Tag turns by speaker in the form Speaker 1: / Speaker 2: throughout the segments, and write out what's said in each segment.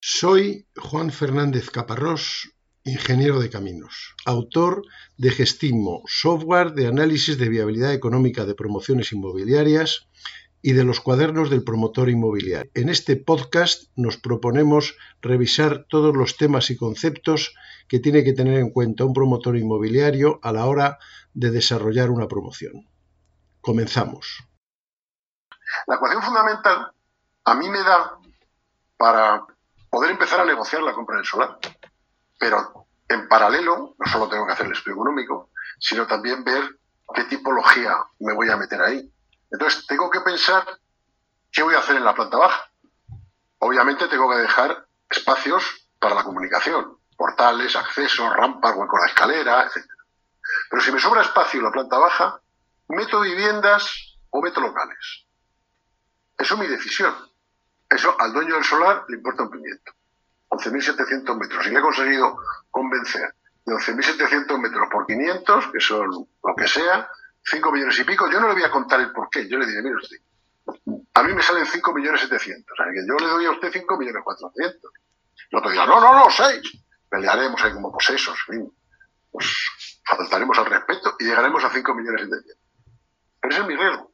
Speaker 1: Soy Juan Fernández Caparrós, ingeniero de caminos, autor de Gestimo, software de análisis de viabilidad económica de promociones inmobiliarias y de los cuadernos del promotor inmobiliario. En este podcast nos proponemos revisar todos los temas y conceptos que tiene que tener en cuenta un promotor inmobiliario a la hora de desarrollar una promoción. Comenzamos.
Speaker 2: La ecuación fundamental a mí me da para poder empezar a negociar la compra del solar. Pero en paralelo, no solo tengo que hacer el estudio económico, sino también ver qué tipología me voy a meter ahí. Entonces, tengo que pensar qué voy a hacer en la planta baja. Obviamente tengo que dejar espacios para la comunicación, portales, accesos, rampas, huecos de escalera, etc. Pero si me sobra espacio en la planta baja, meto viviendas o meto locales. Eso es mi decisión. Eso al dueño del solar le importa un pimiento. 11.700 metros. Y le he conseguido convencer de 11.700 metros por 500, que son lo que sea, 5 millones y pico. Yo no le voy a contar el porqué. Yo le diré, mire usted, a mí me salen 5 millones 700. O sea, que yo le doy a usted 5 millones 400. Y otro día, no, no, no, 6. Pelearemos ahí como posesos. Pues faltaremos al respeto y llegaremos a 5 millones 700. Pero ese es mi riesgo.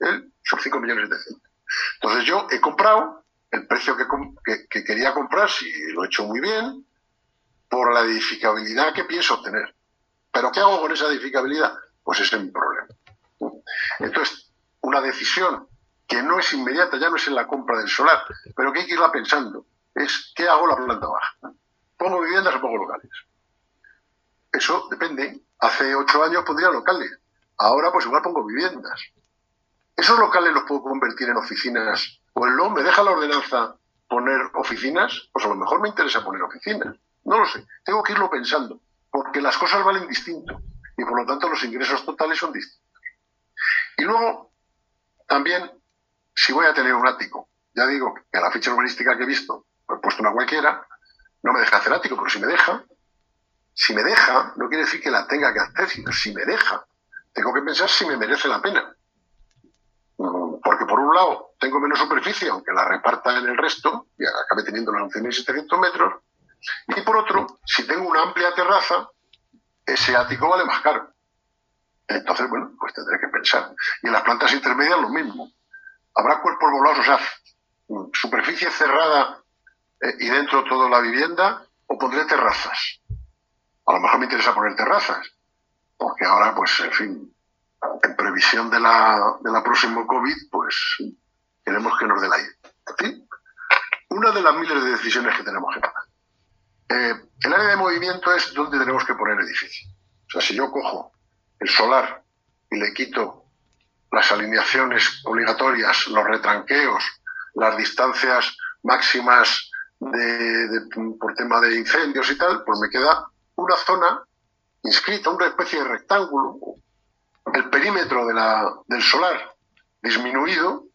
Speaker 2: Él son 5 millones 700. Entonces yo he comprado el precio que, quería comprar, si lo he hecho muy bien, por la edificabilidad que pienso obtener. ¿Pero qué hago con esa edificabilidad? Pues ese es mi problema. Entonces, una decisión que no es inmediata, ya no es en la compra del solar, pero que hay que irla pensando, es ¿qué hago la planta baja? ¿Pongo viviendas o pongo locales? Eso depende. Hace ocho años pondría locales. Ahora pues igual pongo viviendas. ¿Esos locales los puedo convertir en oficinas? ¿O el me deja la ordenanza poner oficinas? Pues a lo mejor me interesa poner oficinas. No lo sé. Tengo que irlo pensando. Porque las cosas valen distinto. Y por lo tanto los ingresos totales son distintos. Y luego, también, si voy a tener un ático, ya digo que a la ficha urbanística que he visto, he puesto una cualquiera, no me deja hacer ático, pero si me deja, si me deja, no quiere decir que la tenga que hacer, sino si me deja, tengo que pensar si me merece la pena un lado tengo menos superficie, aunque la reparta en el resto, y acabe teniendo los 11.700 metros, y por otro, si tengo una amplia terraza, ese ático vale más caro. Entonces, bueno, pues tendré que pensar. Y en las plantas intermedias lo mismo. Habrá cuerpos volados, o sea, superficie cerrada eh, y dentro toda la vivienda, o pondré terrazas. A lo mejor me interesa poner terrazas, porque ahora, pues, en fin, en previsión de la, de la próxima COVID, pues queremos que nos dé la idea. Una de las miles de decisiones que tenemos que tomar. Eh, el área de movimiento es donde tenemos que poner edificio. O sea, si yo cojo el solar y le quito las alineaciones obligatorias, los retranqueos, las distancias máximas de, por tema de incendios y tal, pues me queda una zona inscrita, una especie de rectángulo, el perímetro de la, del solar disminuido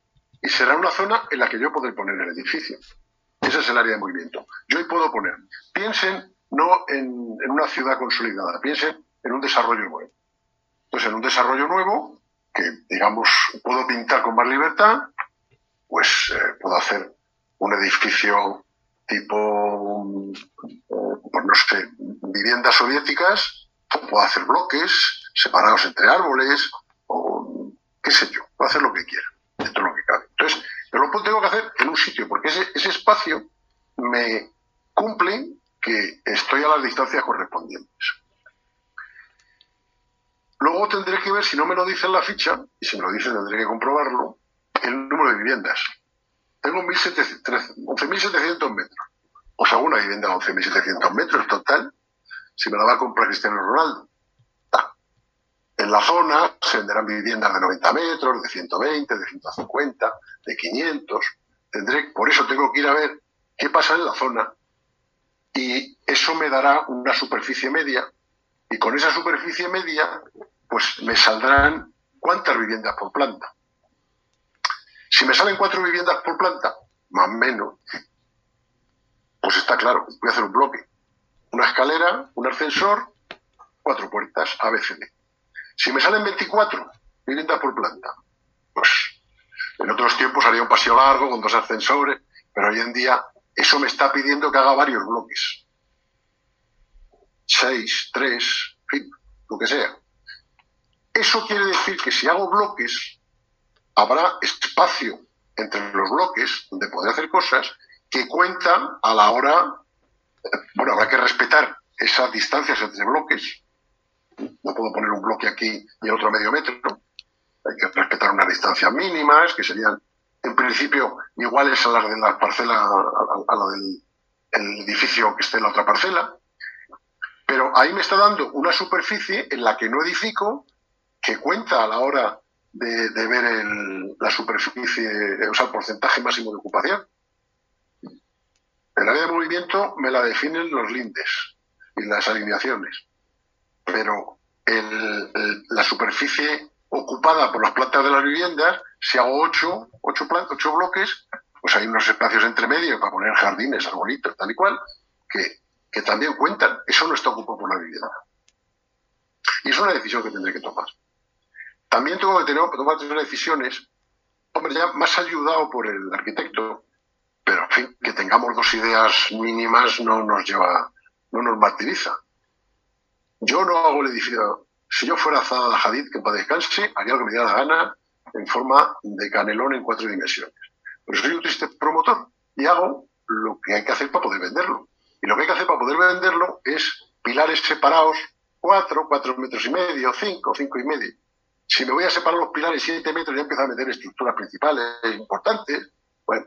Speaker 2: y será una zona en la que yo podré poner el edificio. Ese es el área de movimiento. Yo ahí puedo poner. Piensen no en, una ciudad consolidada, piensen en un desarrollo nuevo. Entonces, en un desarrollo nuevo, que digamos puedo pintar con más libertad, pues eh, puedo hacer un edificio tipo, pues no sé, viviendas soviéticas, puedo hacer bloques, separados entre árboles, o qué sé yo, puedo hacer lo que quiera, dentro de lo que cabe. Entonces, pero lo tengo que hacer en un sitio, porque ese, ese espacio me cumple que estoy a las distancias correspondientes. Luego tendré que ver, si no me lo dice en la ficha, y si me lo dice tendré que comprobarlo, el número de viviendas. Tengo 11.700 metros. O sea, una vivienda de 11.700 metros total, si me la va a comprar Cristiano Ronaldo. En la zona se venderán viviendas de 90 metros, de 120, de 150, de 500. Tendré, por eso tengo que ir a ver qué pasa en la zona y eso me dará una superficie media y con esa superficie media pues me saldrán cuántas viviendas por planta. Si me salen cuatro viviendas por planta, más o menos, pues está claro, voy a hacer un bloque. Una escalera, un ascensor, cuatro puertas, ABCD. Si me salen 24 viviendas por planta, pues en otros tiempos haría un paseo largo con dos ascensores, pero hoy en día eso me está pidiendo que haga varios bloques. Seis, tres, fin, lo que sea. Eso quiere decir que si hago bloques, habrá espacio entre los bloques donde podré hacer cosas que cuentan a la hora, bueno, habrá que respetar esas distancias entre bloques. No puedo poner un bloque aquí y el otro a medio metro. Hay que respetar unas distancias mínimas, que serían, en principio, iguales a las de la parcela, a la del edificio que esté en la otra parcela. Pero ahí me está dando una superficie en la que no edifico, que cuenta a la hora de, ver la superficie, o sea, el porcentaje máximo de ocupación. El área de movimiento me la definen los lindes y las alineaciones, pero la superficie ocupada por las plantas de las viviendas, si hago ocho, ocho, ocho bloques, pues hay unos espacios entre medio para poner jardines, arbolitos, tal y cual, que, también cuentan. Eso no está ocupado por la vivienda. Y es una decisión que tendré que tomar. También tengo que tener, tomar decisiones, hombre, ya más ayudado por el arquitecto, pero en fin, que tengamos dos ideas mínimas no nos lleva, no nos martiriza. Yo no hago el edificio, si yo fuera Zada Hadid, que para descanse, haría lo que me diera la gana en forma de canelón en cuatro dimensiones. Pero soy un triste promotor y hago lo que hay que hacer para poder venderlo. Y lo que hay que hacer para poder venderlo es pilares separados, cuatro, cuatro metros y medio, cinco, cinco y medio si me voy a separar los pilares 7 metros y empiezo a meter estructuras principales importantes, bueno,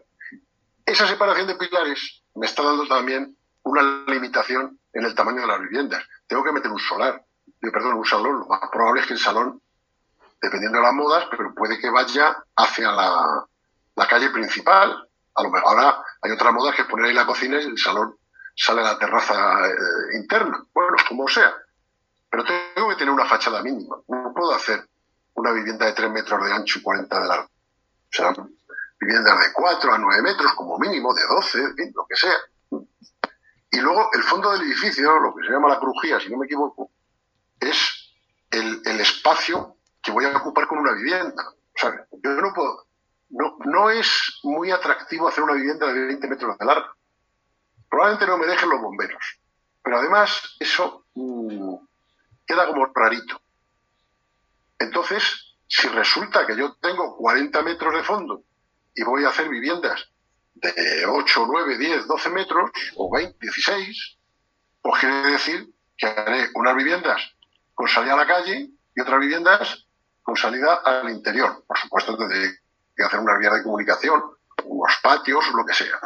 Speaker 2: esa separación de pilares me está dando también una limitación en el tamaño de las viviendas. Tengo que meter un solar, perdón, un salón. Lo más probable es que el salón, dependiendo de las modas, pero puede que vaya hacia la, calle principal. A lo mejor ahora hay otra moda que es poner ahí la cocina y el salón sale a la terraza eh, interna. Bueno, como sea. Pero tengo que tener una fachada mínima. No puedo hacer una vivienda de 3 metros de ancho y 40 de largo. O sea, viviendas de 4 a 9 metros como mínimo, de 12, lo que sea. Y luego el fondo del edificio, lo que se llama la crujía, si no me equivoco, es el, espacio que voy a ocupar con una vivienda. Yo no puedo, no, no es muy atractivo hacer una vivienda de 20 metros de largo. Probablemente no me dejen los bomberos. Pero además eso mm, queda como rarito. Entonces, si resulta que yo tengo 40 metros de fondo y voy a hacer viviendas de 8, 9, 10, 12 metros, o 20, 16, pues quiere decir que haré unas viviendas con salida a la calle y otras viviendas con salida al interior. Por supuesto, tendré que hacer una vía de comunicación, unos patios, lo que sea.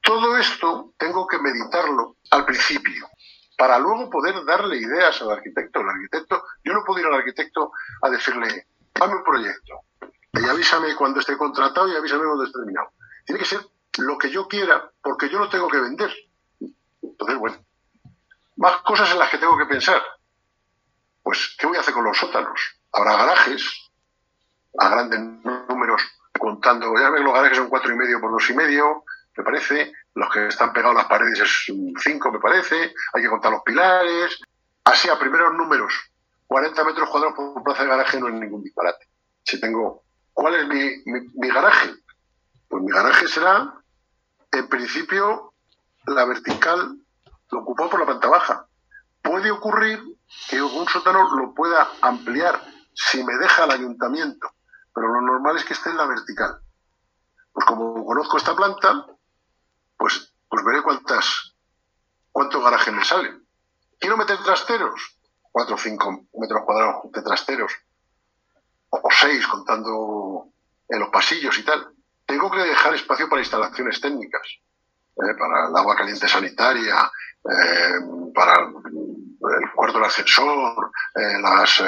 Speaker 2: Todo esto tengo que meditarlo al principio para luego poder darle ideas al arquitecto. El arquitecto, yo no puedo ir al arquitecto a decirle, dame un proyecto y avísame cuando esté contratado y avísame cuando esté terminado. Tiene que ser lo que yo quiera, porque yo lo tengo que vender. Entonces, bueno, más cosas en las que tengo que pensar. Pues, ¿qué voy a hacer con los sótanos? Habrá garajes a grandes números, contando, ya ves, los garajes son cuatro y medio por dos y medio, me parece, los que están pegados a las paredes es 5, me parece, hay que contar los pilares. Así, a primeros números, 40 metros cuadrados por plaza de garaje no es ningún disparate. Si tengo, ¿cuál es mi, mi, garaje? Pues mi garaje será, en principio, la vertical lo ocupado por la planta baja. Puede ocurrir que un sótano lo pueda ampliar si me deja el ayuntamiento, pero lo normal es que esté en la vertical. Pues como conozco esta planta, pues, pues veré cuántas, cuántos garajes me salen. ¿Quiero meter trasteros? Cuatro o cinco metros cuadrados de trasteros. O, seis, contando en los pasillos y tal. Tengo que dejar espacio para instalaciones técnicas. Eh, para el agua caliente sanitaria, eh, para el cuarto del ascensor, eh, las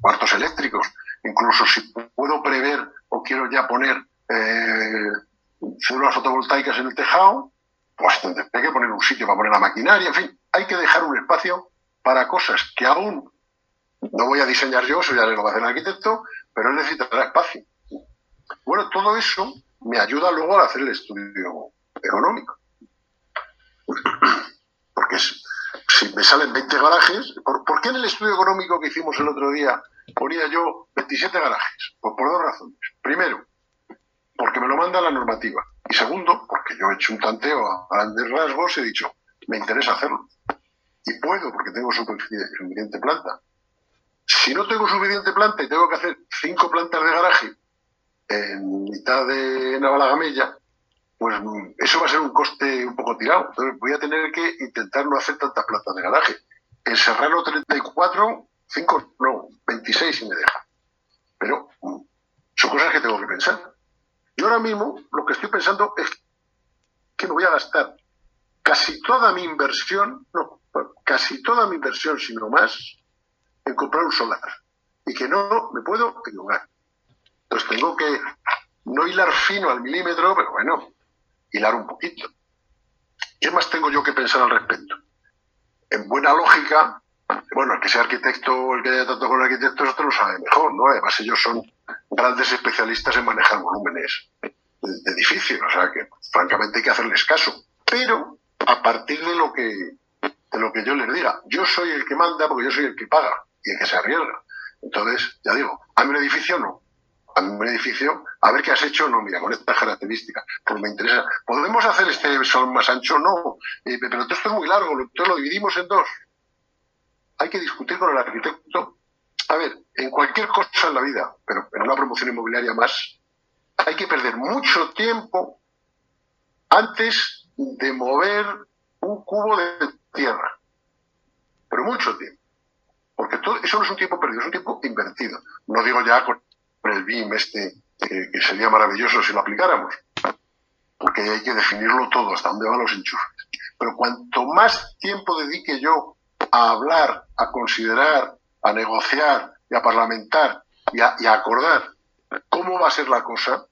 Speaker 2: cuartos eléctricos. Incluso si puedo prever o quiero ya poner células fotovoltaicas en el tejado, pues tendré que poner un sitio para poner la maquinaria, en fin, hay que dejar un espacio para cosas que aún no voy a diseñar yo, eso ya lo va a hacer el arquitecto, pero necesitará espacio. Bueno, todo eso me ayuda luego a hacer el estudio económico. Porque si me salen 20 garajes, ¿por, ¿por, qué en el estudio económico que hicimos el otro día ponía yo 27 garajes? Pues por dos razones. Primero, porque me lo manda la normativa. Y segundo, porque yo he hecho un tanteo a grandes rasgos y he dicho, me interesa hacerlo. Y puedo, porque tengo suficiente planta. Si no tengo suficiente planta y tengo que hacer cinco plantas de garaje en mitad de Navalagamella, pues eso va a ser un coste un poco tirado. Entonces voy a tener que intentar no hacer tantas plantas de garaje. En Serrano 34, 5, no, 26 si me deja. Pero mm, son cosas que tengo que pensar. Yo ahora mismo lo que estoy pensando es que me voy a gastar casi toda mi inversión, no, casi toda mi inversión, sino más, en comprar un solar. Y que no me puedo equivocar. Entonces tengo que no hilar fino al milímetro, pero bueno, hilar un poquito. ¿Qué más tengo yo que pensar al respecto? En buena lógica, bueno, el que sea arquitecto o el que haya tratado con arquitectos, esto lo sabe mejor, ¿no? Además, ellos son grandes especialistas en manejar volúmenes de, edificios, o sea que francamente hay que hacerles caso. Pero a partir de lo que de lo que yo les diga, yo soy el que manda porque yo soy el que paga y el que se arriesga. Entonces, ya digo, a un edificio no. A un edificio, a ver qué has hecho, no, mira, con estas características, pues me interesa. ¿Podemos hacer este sol más ancho? No, eh, pero esto es muy largo, entonces lo dividimos en dos hay que discutir con el arquitecto. A ver, en cualquier cosa en la vida, pero en una promoción inmobiliaria más, hay que perder mucho tiempo antes de mover un cubo de tierra. Pero mucho tiempo. Porque todo, eso no es un tiempo perdido, es un tiempo invertido. No digo ya con el BIM este, que sería maravilloso si lo aplicáramos. Porque hay que definirlo todo, hasta dónde van los enchufes. Pero cuanto más tiempo dedique yo a hablar, a considerar, a negociar y a parlamentar y a, acordar cómo va a ser la cosa,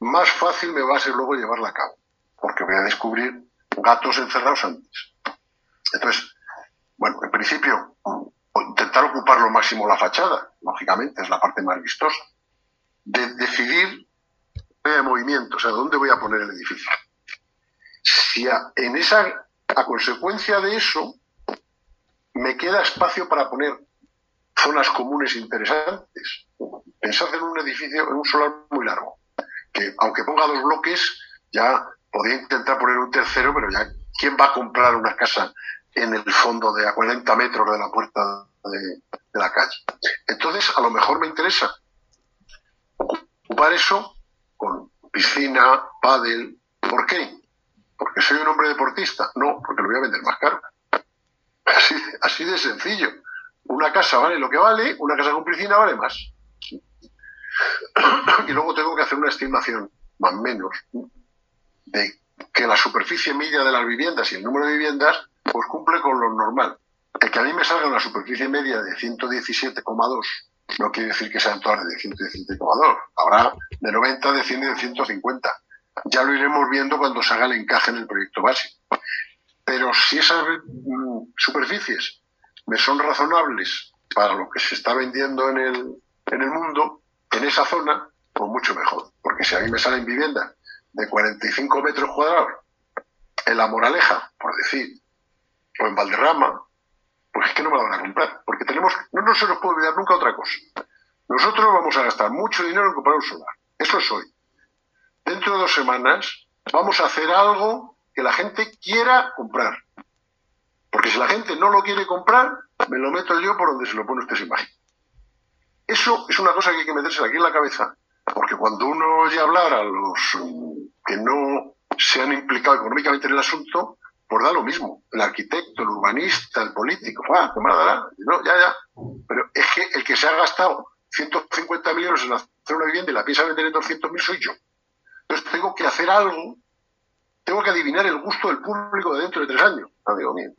Speaker 2: más fácil me va a ser luego llevarla a cabo, porque voy a descubrir gatos encerrados antes. Entonces, bueno, en principio, intentar ocupar lo máximo la fachada, lógicamente, es la parte más vistosa. De decidir de movimiento, o sea, dónde voy a poner el edificio. Si en esa, a consecuencia de eso, me queda espacio para poner zonas comunes interesantes. Pensad en un edificio, en un solar muy largo, que aunque ponga dos bloques, ya podría intentar poner un tercero, pero ya, ¿quién va a comprar una casa en el fondo de a 40 metros de la puerta de, la calle? Entonces, a lo mejor me interesa ocupar eso con piscina, pádel. ¿Por qué? ¿Porque soy un hombre deportista? No, porque lo voy a vender más caro. Así, así de sencillo. Una casa vale lo que vale, una casa con piscina vale más. Y luego tengo que hacer una estimación, más o menos, de que la superficie media de las viviendas y el número de viviendas, pues cumple con lo normal. El que a mí me salga una superficie media de 117,2 no quiere decir que sean todas de 117,2. Habrá de 90, de 100 y de 150. Ya lo iremos viendo cuando se haga el encaje en el proyecto básico. Pero si esas mm, superficies me son razonables para lo que se está vendiendo en el, en el mundo, en esa zona, pues mucho mejor. Porque si a mí me salen viviendas de 45 metros cuadrados en La Moraleja, por decir, o en Valderrama, pues es que no me la van a comprar. Porque tenemos, no, no se nos puede olvidar nunca otra cosa. Nosotros vamos a gastar mucho dinero en comprar un solar. Eso es hoy. Dentro de dos semanas vamos a hacer algo que la gente quiera comprar. Porque si la gente no lo quiere comprar, me lo meto yo por donde se lo pone usted sin imagen. Eso es una cosa que hay que meterse aquí en la cabeza, porque cuando uno oye hablar a los mm, que no se han implicado económicamente en el asunto, pues da lo mismo. El arquitecto, el urbanista, el político, ¡ah, qué dará! No, ya, ya. Pero es que el que se ha gastado 150 millones en hacer una vivienda y la piensa vender en 200.000 soy yo. Entonces tengo que hacer algo tengo que adivinar el gusto del público de dentro de tres años, amigo mío.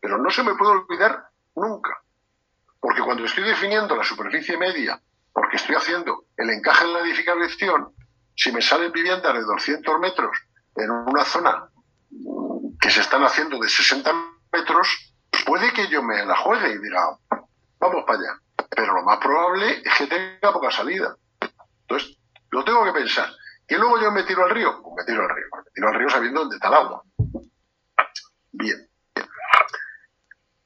Speaker 2: Pero no se me puede olvidar nunca. Porque cuando estoy definiendo la superficie media, porque estoy haciendo el encaje en la edificación, si me salen viviendas de 200 metros en una zona que se están haciendo de 60 metros, pues puede que yo me la juegue y diga, vamos para allá. Pero lo más probable es que tenga poca salida. Entonces, lo tengo que pensar. ¿Y luego yo me tiro al río? Pues me tiro al río. Me tiro al río sabiendo dónde está el agua. Bien.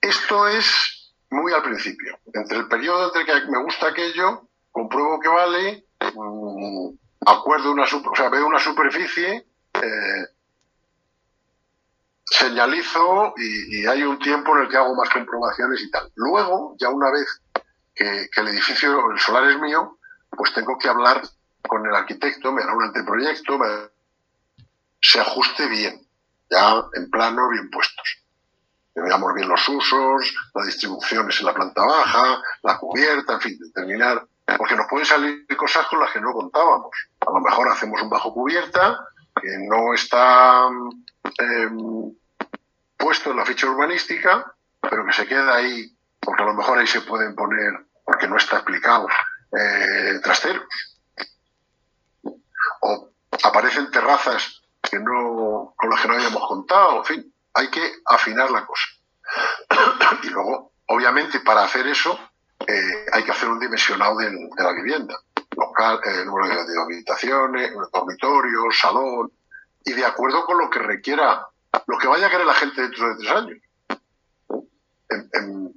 Speaker 2: Esto es muy al principio. Entre el periodo entre que me gusta aquello, compruebo que vale, mm, acuerdo una, o sea, veo una superficie, eh, señalizo y, hay un tiempo en el que hago más comprobaciones y tal. Luego, ya una vez que, el edificio, el solar es mío, pues tengo que hablar con el arquitecto, me hará un anteproyecto, se ajuste bien, ya en plano, bien puestos. Veamos bien los usos, las distribuciones en la planta baja, la cubierta, en fin, determinar, porque nos pueden salir cosas con las que no contábamos. A lo mejor hacemos un bajo cubierta que no está em, puesto en la ficha urbanística, pero que se queda ahí, porque a lo mejor ahí se pueden poner, porque no está explicado, eh, trasteros. O aparecen terrazas que no, con las que no habíamos contado, en fin, hay que afinar la cosa. y luego, obviamente, para hacer eso, eh, hay que hacer un dimensionado de, la vivienda. Local, eh, número de, habitaciones, dormitorios, salón, y de acuerdo con lo que requiera, lo que vaya a querer la gente dentro de tres años. En,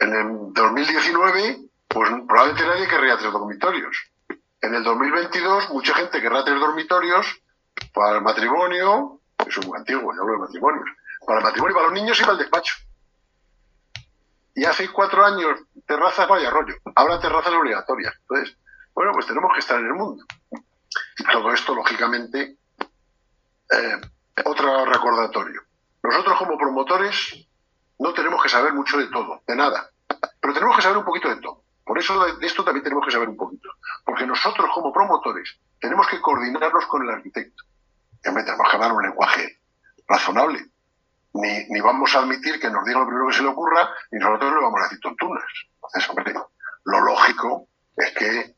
Speaker 2: el 2019, pues probablemente nadie querría tres dormitorios. En el 2022, mucha gente querrá tres dormitorios para el matrimonio, es muy antiguo, ya hablo de matrimonios, para el matrimonio, para los niños y para el despacho. Y hace cuatro años, terrazas vaya rollo. Ahora terrazas obligatorias. Entonces, bueno, pues tenemos que estar en el mundo. Y todo esto, lógicamente, eh, otro recordatorio. Nosotros como promotores no tenemos que saber mucho de todo, de nada, pero tenemos que saber un poquito de todo. Por eso de esto también tenemos que saber un poquito. Porque nosotros como promotores tenemos que coordinarnos con el arquitecto. Vez tenemos que hablar un lenguaje razonable. Ni, ni, vamos a admitir que nos diga lo primero que se le ocurra, ni nosotros le vamos a decir tontunas. Entonces, hombre, lo lógico es que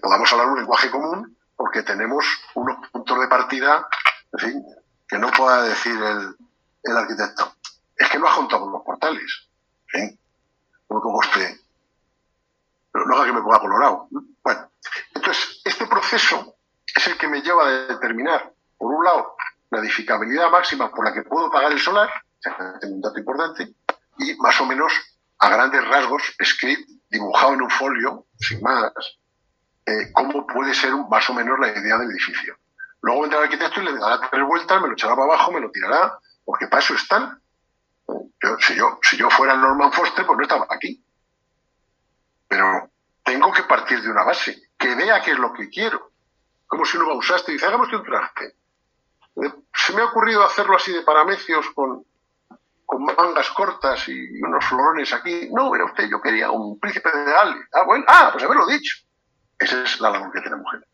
Speaker 2: podamos hablar un lenguaje común porque tenemos unos puntos de partida que no pueda decir el, el arquitecto, es que no ha juntado los portales. ¿sí? como usted, no haga que me ponga colorado. Bueno, entonces, este proceso es el que me lleva a determinar, por un lado, la edificabilidad máxima por la que puedo pagar el solar, tengo un dato importante, y más o menos, a grandes rasgos, script dibujado en un folio, sin más, eh, cómo puede ser más o menos la idea del edificio. Luego vendrá el arquitecto y le dará tres vueltas, me lo echará para abajo, me lo tirará, porque para eso están. si, yo, si yo fuera Norman Foster, pues no estaba aquí. Pero tengo que partir de una base, que vea qué es lo que quiero. Como si uno va usar y dice, hagamos un traje. Eh, se me ha ocurrido hacerlo así de paramecios con, con mangas cortas y unos florones aquí. No, era usted, yo quería un príncipe de Gales. Ah, bueno, ah, pues haberlo dicho. Esa es la labor que tiene mujer.